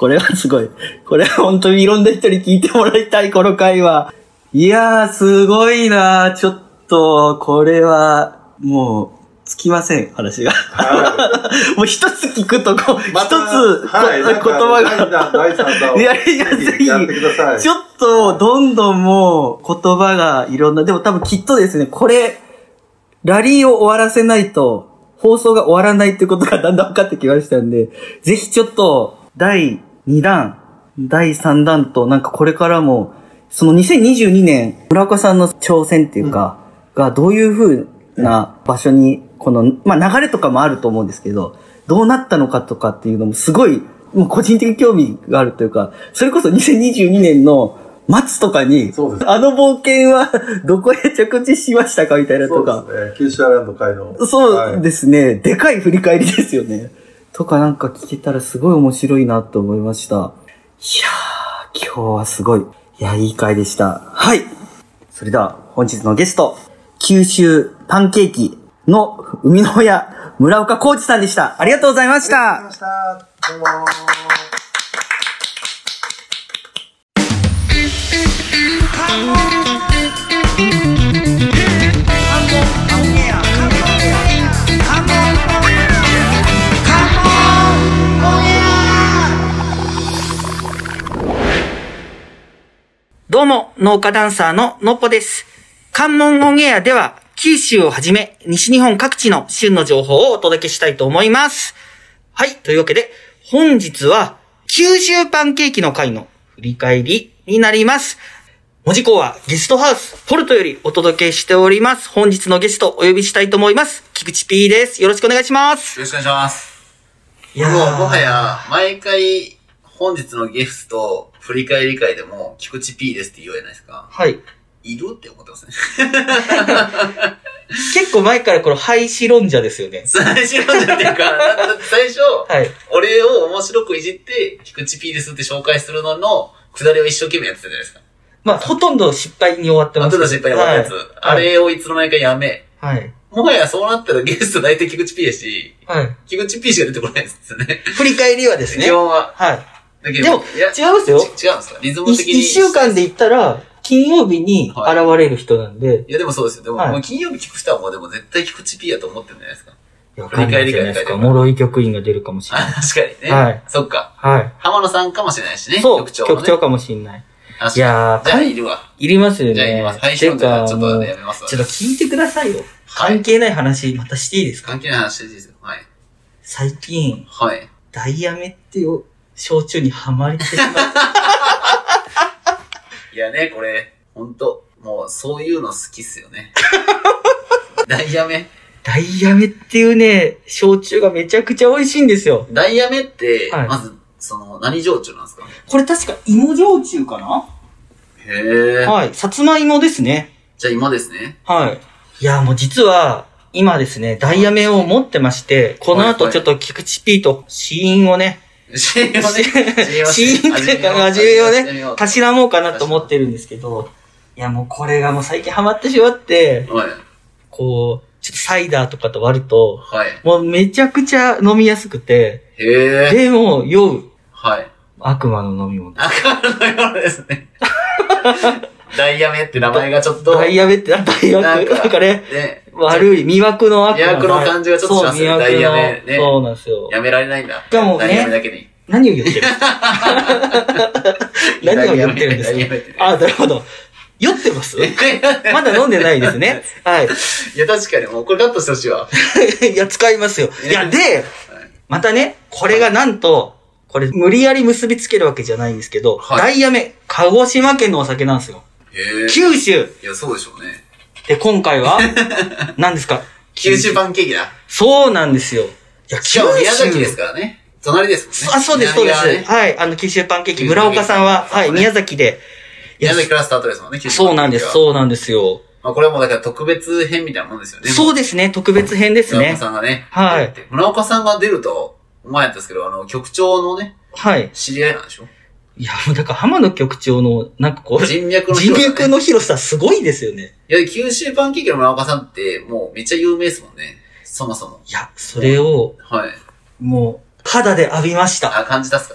これはすごい。これは本当にいろんな人に聞いてもらいたい、この回は。いやー、すごいなーちょっと、これは、もう、つきません、話が。は もう一つ聞くと、こ。一またつ、はい、言葉第2が。弾、第3弾をいやいやぜひやってください。ちょっと、どんどんもう、言葉がいろんな、でも多分きっとですね、これ、ラリーを終わらせないと、放送が終わらないってことがだんだん分かってきましたんで、ぜひちょっと、第2弾、第3弾と、なんかこれからも、その2022年、村岡さんの挑戦っていうか、がどういう風な場所に、この、まあ流れとかもあると思うんですけど、どうなったのかとかっていうのもすごい、もう個人的興味があるというか、それこそ2022年の末とかに、そうですあの冒険は どこへ着地しましたかみたいなそとか。うですね。九州アイランド会の。そうですね、でかい振り返りですよね。とかなんか聞けたらすごい面白いなと思いました。いやー、今日はすごい。いや、いい回でした。はい。それでは本日のゲスト、九州パンケーキの生みの親、村岡浩二さんでした。ありがとうございましたありがとう。ございました。どうもどうも、農家ダンサーののっぽです。関門オンエアでは、九州をはじめ、西日本各地の旬の情報をお届けしたいと思います。はい、というわけで、本日は、九州パンケーキの回の振り返りになります。文字工はゲストハウス、ポルトよりお届けしております。本日のゲストお呼びしたいと思います。菊池 P です。よろしくお願いします。よろしくお願いします。いやーもう、もはや、毎回、本日のゲスト、振り返り会でも、菊池 P ですって言うじゃないですか？はい。いるって思ってますね。結構前からこの廃止論者ですよね。最初のじゃっていうか、最初、はい。俺を面白くいじって、菊池 P ですって紹介するのの、くだりを一生懸命やってたじゃないですか。まあ、ほとんど失敗に終わってます後の失敗に終わったやつ。あれをいつの間にかやめ。はい。もはやそうなったらゲスト大体菊池 P やし、はい。はい。菊池 P しか出てこないですよね。振り返りはですね。基本は。はい。だけどでも、いや、違いますよ。ち違うんですかリズム的に。一週間で言ったら、金曜日に現れる人なんで、いや、でもそうですよ。でも、はいもう金曜日聞く人はもうでも絶対菊池 P やと思ってるんじゃないですか。いやわかんないじゃないですか。脆い局員が出るかもしれない。あ、確かにね。はいそっか。はい。浜野さんかもしれないしね。そう、局長、局ね。長かもしれない。いやーじゃあ、いるわ。いりますよね。じゃあ、いります。配信じゃあちょっとやめますわ。ちょっと聞いてくださいよ。はい関係ない話、またしていいですか？関係ない話でいいですよ。はい。最近、はい。ダイヤメっていう焼酎にはまりてしまって。いやね、これ、ほんと、もう、そういうの好きっすよね。ダイヤメダイヤメっていうね、焼酎がめちゃくちゃ美味しいんですよ。ダイヤメって、はいまず、その、何焼酎なんですかこれ確か芋焼酎かな？へえ。はい。さつまいもですね。じゃあ今ですね。はい。いや、もう実は、今ですね、ダイヤメを持ってまして、この後ちょっと菊池 P と死因をね、死因をね、死因っていうか、味をね、たしなもうかなと思ってるんですけど、いや、もうこれがもう最近ハマってしまって、はい。こう、ちょっとサイダーとかと割ると、はい。もうめちゃくちゃ飲みやすくて、へえ。でも酔うはい。悪魔の飲み物。赤のようですね。ダイヤメって名前がちょっと、ダイヤメってダイヤメなんかね、ね、悪い、魅惑の悪魔。魅惑の感じがちょっとしますよそう魅惑のダイヤメねそうなんですよ。やめられないんだ。しかもねダイヤメだけに。何を言ってる 何を言ってるんですダイヤメってねかあ、なるほど。酔ってます？まだ飲んでないですね。はい。いや、確かに、もうこれカットしてほしいわ。いや、使いますよ。いや、で、またね、これがなんと、これ無理やり結びつけるわけじゃないんですけど、はいダイヤメ、鹿児島県のお酒なんですよ。へえ。九州いや、そうでしょうね。で、今回は 何ですか？九州パンケーキだ。そうなんですよ。いや、しかも宮崎ですからね。隣ですもんね。あ、そうです、そうです。はい。あの、九州パンケーキ、九州村岡さんは、はい、宮崎で。宮崎からスタートですもんね、九州そうなんです、う。そうなんですよ。まあ、これはもうだから特別編みたいなもんですよね。そうですね、特別編ですね村岡。さんがね。はい。村岡さんが出ると、前やったんですけど、あの、局長のね、はい。知り合いなんでしょ？いや、もうだから浜野局長の、なんかこう、人脈の人広さね脈の広さすごいですよね。いや、九州パンケーキの村岡さんって、もうめっちゃ有名ですもんね。そもそも。いや、それを、はい。もう、肌で浴びました。あ、感じたっすか？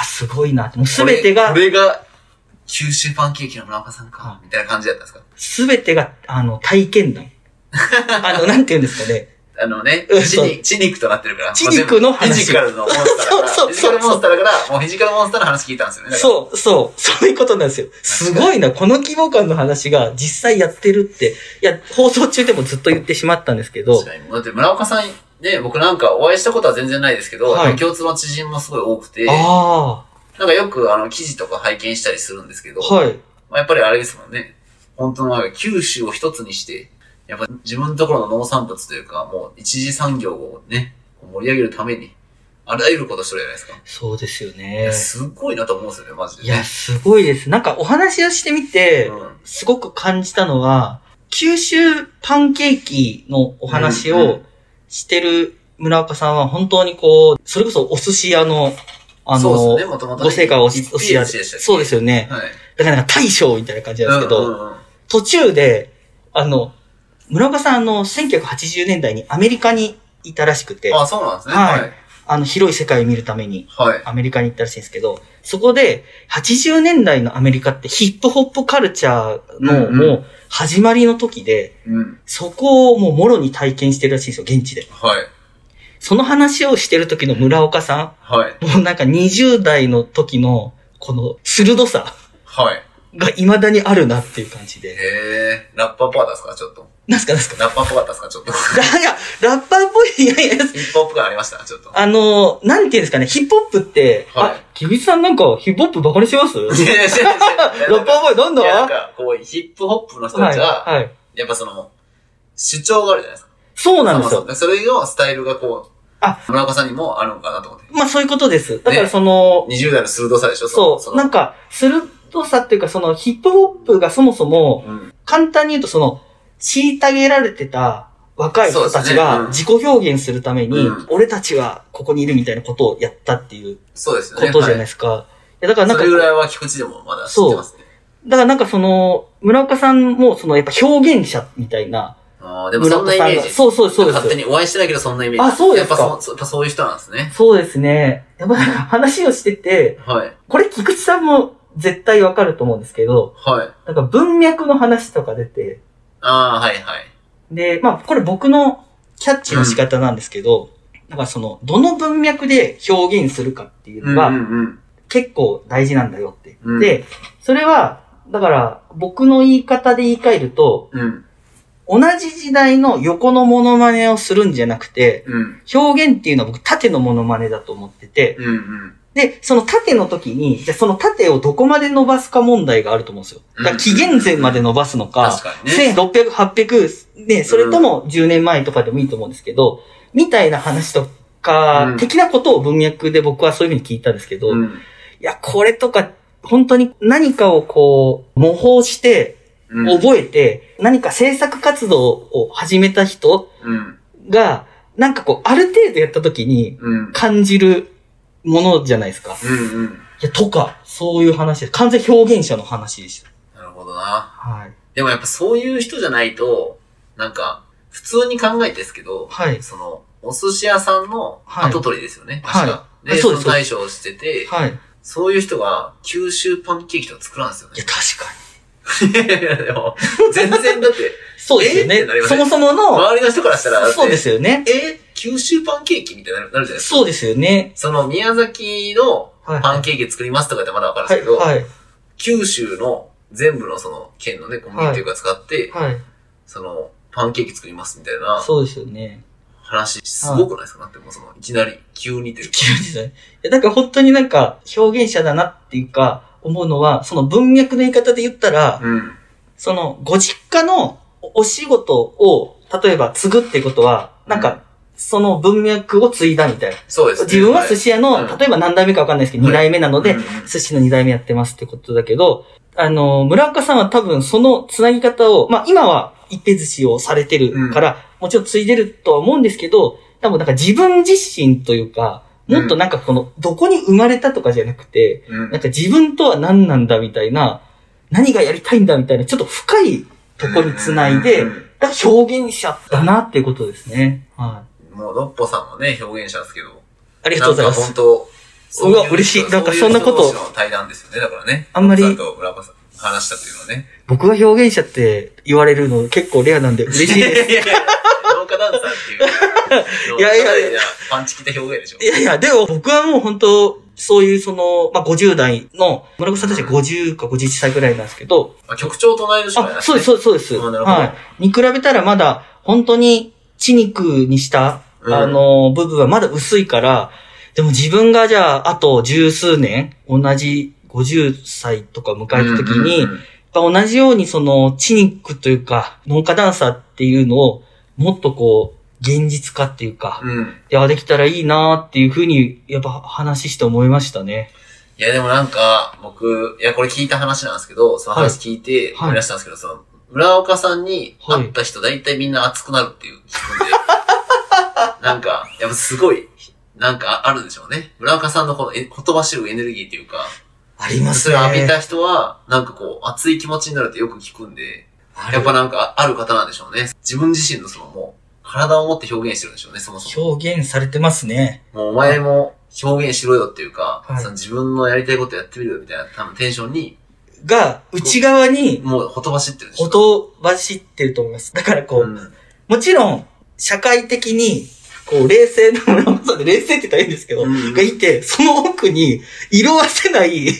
あ、すごいな。もうすべてがこ、れが、九州パンケーキの村岡さんかは、みたいな感じだったんですか？すべてが、あの、体験談。あの、なんて言うんですかね。あのねうん、血に、血肉となってるから。血肉の話フィジカルのモンスターだから。そうそうそうフィジカルモンスターだから、もうフィジカルモンスターの話聞いたんですよね。う。そう、そう、そういうことなんですよ。すごいな、この規模感の話が実際やってるって、いや、放送中でもずっと言ってしまったんですけど確、かに。だって村岡さん、ね、僕なんかお会いしたことは全然ないですけど、はい共通の知人もすごい多くて、あなんかよくあの記事とか拝見したりするんですけど、あ、はい。まあ、やっぱりあれですもんね。本当の九州を一つにして、やっぱ自分のところの農産物というか、もう一次産業をね、盛り上げるために、あらゆることしてるじゃないですか。そうですよいねや、。すごいなと思うんですよね、マジでいや、ね。すごいです。なんかお話をしてみて、うんすごく感じたのは、九州パンケーキのお話をしてる村岡さんは本当にこう、それこそお寿司屋の、あの、ね、ご成果をお寿一司屋で。そうですよね。はい。だからなんか大将みたいな感じなんですけど、途中で、あの、村岡さんあの、1980年代にアメリカにいたらしくて、あ、そうなんですね。はいはい。あの、広い世界を見るためにはい。アメリカに行ったらしいんですけど、そこで、80年代のアメリカってヒップホップカルチャーのもう始まりの時で、うん。そこをもうもろに体験してるらしいんですよ、現地で。はい。その話をしてる時の村岡さはい。ん、もうなんか20代の時の、この鋭さはい。が未だにあるなっていう感じで。へえ、ラッパーパーですかちょっと。なんすかなんすか？ラッパーっぽかったですか？ちょっと。いや、ラッパーっぽい、いやいや、ヒップホップ感ありましたちょっと。あの、なんていうんですかね、ヒップホップって、はいあ、キビさんなんかヒップホップバカにしてます？いやいやラッパーっぽい、なんだ？いや、なんか、こう、ヒップホップの人たちは、はい。はい。やっぱその、主張があるじゃないですか。そうなんですよ。それのスタイルがこう、あ村岡さんにもあるのかなと思って。まあそういうことです。だからその、20代の鋭さでしょ？そう、なんか、か、鋭さっていうか、そのヒップホップがそもそも、うん。簡単に言うとその、虐げられてた若い人たちが自己表現するために、うん俺たちはここにいるみたいなことをやったっていうそうですよね。ことじゃないはですか。いやだからなんかそれ、ぐらいは菊池でもまだ知ってますね。だからなんかその、村岡さんもそのやっぱ表現者みたいな、ああ、でもそんなイメージ。そうそうそうです勝手にお会いしてないけどそんなイメージ。あそうですかやっぱそうやっぱそういう人なんですね。そうですね。やっぱなんか話をしてて、はい。これ菊池さんも絶対わかると思うんですけど、はい。なんか文脈の話とか出て、ああ、はいはい。で、まあこれ僕のキャッチの仕方なんですけど、なんかその、どの文脈で表現するかっていうのがん。結構大事なんだよって。うんで、それは、だから僕の言い方で言い換えると、うん。同じ時代の横のモノマネをするんじゃなくて、うん。表現っていうのは僕縦のモノマネだと思ってて、うん。うん。で、その縦の時に、じゃあその縦をどこまで伸ばすか問題があると思うんですよ。だから紀元前まで伸ばすのか、確かにね。1600、800、ね、それとも10年前とかでもいいと思うんですけど、みたいな話とか、うん的なことを文脈で僕はそういうふうに聞いたんですけど、いうん。や、これとか、本当に何かをこう、模倣して、うん。覚えて、何か制作活動を始めた人うん。が、なんかこう、ある程度やった時にうん。感じるものじゃないですか。うん。うん。いや、とか、そういう話です。完全表現者の話でした。なるほどな。はい。でもやっぱそういう人じゃないと、なんか、普通に考えてですけど、はい。その、お寿司屋さんの後取りですよね。はい確か。で、はいですその大将をしてて、はい。いそういう人が九州パンケーキとか作らんですよや、ね。確かに。いやいや、でも、全然だって、そうですよねそもそもの、周りの人からしたら、そうですよね。え九州パンケーキみたいになるなるじゃないですか。そうですよね。その、宮崎のはい。パンケーキ作りますとかってまだわかるんはい。ですけど、はい。九州の全部のその県のね、小麦っていうか使って、はい。その、パンケーキ作りますみたいなそうですよね。話、すごくないですか、だってもうその、いきなり、急にというか。急にですね。いやだから本当になんか、表現者だなっていうか、思うのは、その文脈の言い方で言ったら、うん。その、ご実家のお仕事を、例えば継ぐってことは、なんか、その文脈を継いだみたいな。そうですね。自分は寿司屋の、はい例えば何代目かわかんないですけど、はい二代目なので、うん寿司の二代目やってますってことだけど、あの、村岡さんは多分そのつなぎ方を、まあ今は一平寿司をされてるから、もちろん継いでるとは思うんですけど、多分なんか自分自身というか、もっとなんかこの、どこに生まれたとかじゃなくて、うんなんか自分とは何なんだみたいな、何がやりたいんだみたいな、ちょっと深いとこにつないで、うんだから表現者だなっていうことですね。はい。もう、のっぽさんもね、表現者ですけど。ありがとうございますなんか。本当うわ嬉しいなんかそんなこと対談ですよね、だからね。あんまりさんとさん話したっていうのはね。僕が表現者って言われるの結構レアなんで嬉しいです。いやいや、農家ダンサーっていう。いやいやいやパンチ効いた表現でしょ。いやいや、でも僕はもう本当、そういうその、まあ、50代の、村岡さんたちは50か51歳くらいなんですけど、まあ、曲調と同い年ぐらです、ね。そうです、そうです。はい。に比べたらまだ、本当に、血肉にした、うんあの、部分はまだ薄いから、でも自分がじゃあ、あと十数年、同じ50歳とか迎えた時に、うんうんうん同じようにその、チニックというか、農家ダンサーっていうのを、もっとこう、現実化っていうか、うん。いや、できたらいいなーっていうふうに、やっぱ話して思いましたね。いや、でもなんか、僕、いや、これ聞いた話なんですけど、その話聞いてはい思い出したんですけど、その、村岡さんに会った人、大体みんな熱くなるっていう聞くんで、なんか、やっぱすごい、なんかあるんでしょうね。村岡さんのこのえ言葉知るエネルギーっていうか、ありますね。それを浴びた人は、なんかこう、熱い気持ちになるってよく聞くんで、やっぱなんかある方なんでしょうね。自分自身のそのもう、体を持って表現してるんでしょうね、そもそも。表現されてますね。もうお前も表現しろよっていうか、はいその自分のやりたいことやってみるよみたいな多分テンションに、が、内側に、もうほとばしってるんでしょほとばしってると思います。だからこう、うんもちろん、社会的に、こう、冷静な村本さんで、冷静って言ったらいいんですけど、うんがいて、その奥に、色褪せない、うん。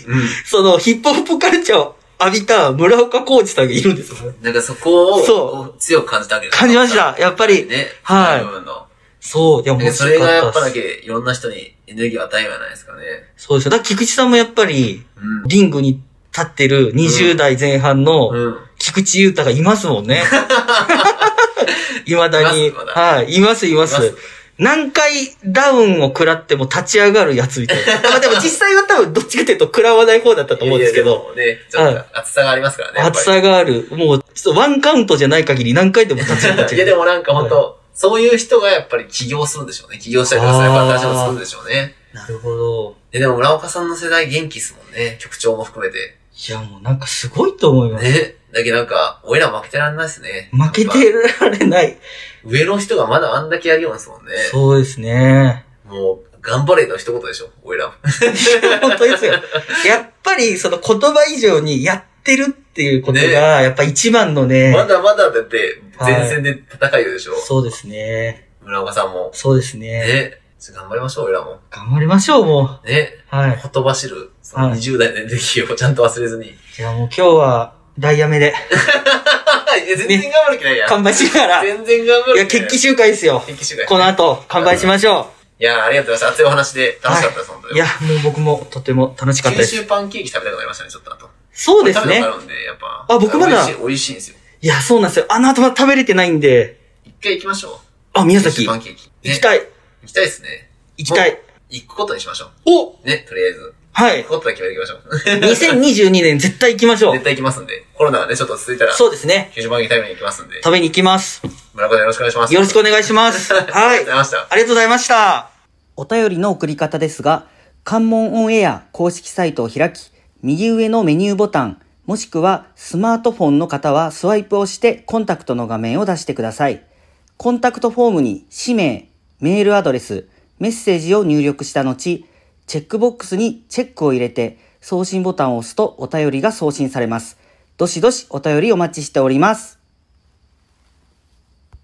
そのヒップホップカルチャー浴びた村岡浩二さんがいるんですよ。なんかそこを、そ強く感じたわけです感じました。やっぱり。ね。はいそう、でそれ白がやっぱだ。けいろんな人にエネルギーを与えるんじゃないですかね。そうですよ。だから菊池さんもやっぱり、うん。リングに立ってる20代前半のうん。菊池優太がいますもんね。いまだはい。います、いますいます。何回ダウンを食らっても立ち上がるやつみたいな。まあでも実際は多分どっちかというと食らわない方だったと思うんですけど。いやいやでもね、ちょっと厚さがありますからね。厚さがある。もう、ちょっとワンカウントじゃない限り何回でも立ち上がっちゃう。りいやでもなんか本当、そういう人がやっぱり起業するんでしょうね。起業したりとかさ、やっぱ新しいことするんでしょうね。なるほど。で、でも村岡さんの世代元気っすもんね。局長も含めて。いや、もうなんかすごいと思います。ね。だけどなんか、俺ら負けてらんないっすね。負けてられない。上の人がまだあんだけやるようですもんね。そうですね。もう、頑張れの一言でしょ、俺ら。本当ですよ。やっぱりその言葉以上にやってるっていうことが、ねやっぱ一番のね。まだまだだって、はい前線で戦いよでしょ。そうですね。村岡さんも。そうですね。ね。ちょっと頑張りましょう、俺らも。頑張りましょう、もね。う。はい。ほとばしる、そのはい20代のエネルギーをちゃんと忘れずに。いじゃあもう今日は、ダイヤメで、や、全然頑張る気ないやん。乾杯しながら、い全然頑張る気ない。や、決起集会ですよ。決起集会。この後、乾杯しましょいや、ありがとうございます。熱いお話で楽しかったです、本当う。に。いや、もう僕もとても楽しかったです。九州パンケーキ食べたくなりましたね、ちょっとあと。そうですね食べた。ことあるんで、やっぱ。あ僕まだ美味しい、んですよ。いや、そうなんですよ。あの後まだ食べれてないんで、一回行きましょあ、う。宮崎、パンケーキ。ねきたい。行きたいですね。行きたい。行くことにしましょおう。ね、とりあえず。はい。ことだけ決めていきましょう。2022年絶対行きましょう絶。対行きますんで。コロナがね、ちょっと続いたら、そうですね。九州パンケーキ食べに行きますんで。食べに行きます。村岡さんよろしくお願いします。よろしくお願いします。ありがとうはいござ。いました。ありがとうございました。お便りの送り方ですが、関門オンエア公式サイトを開き、右上のメニューボタン、もしくはスマートフォンの方はスワイプをしてコンタクトの画面を出してください。コンタクトフォームに氏名、メールアドレス、メッセージを入力した後、チェックボックスにチェックを入れて送信ボタンを押すとお便りが送信されます。どしどしお便りお待ちしております。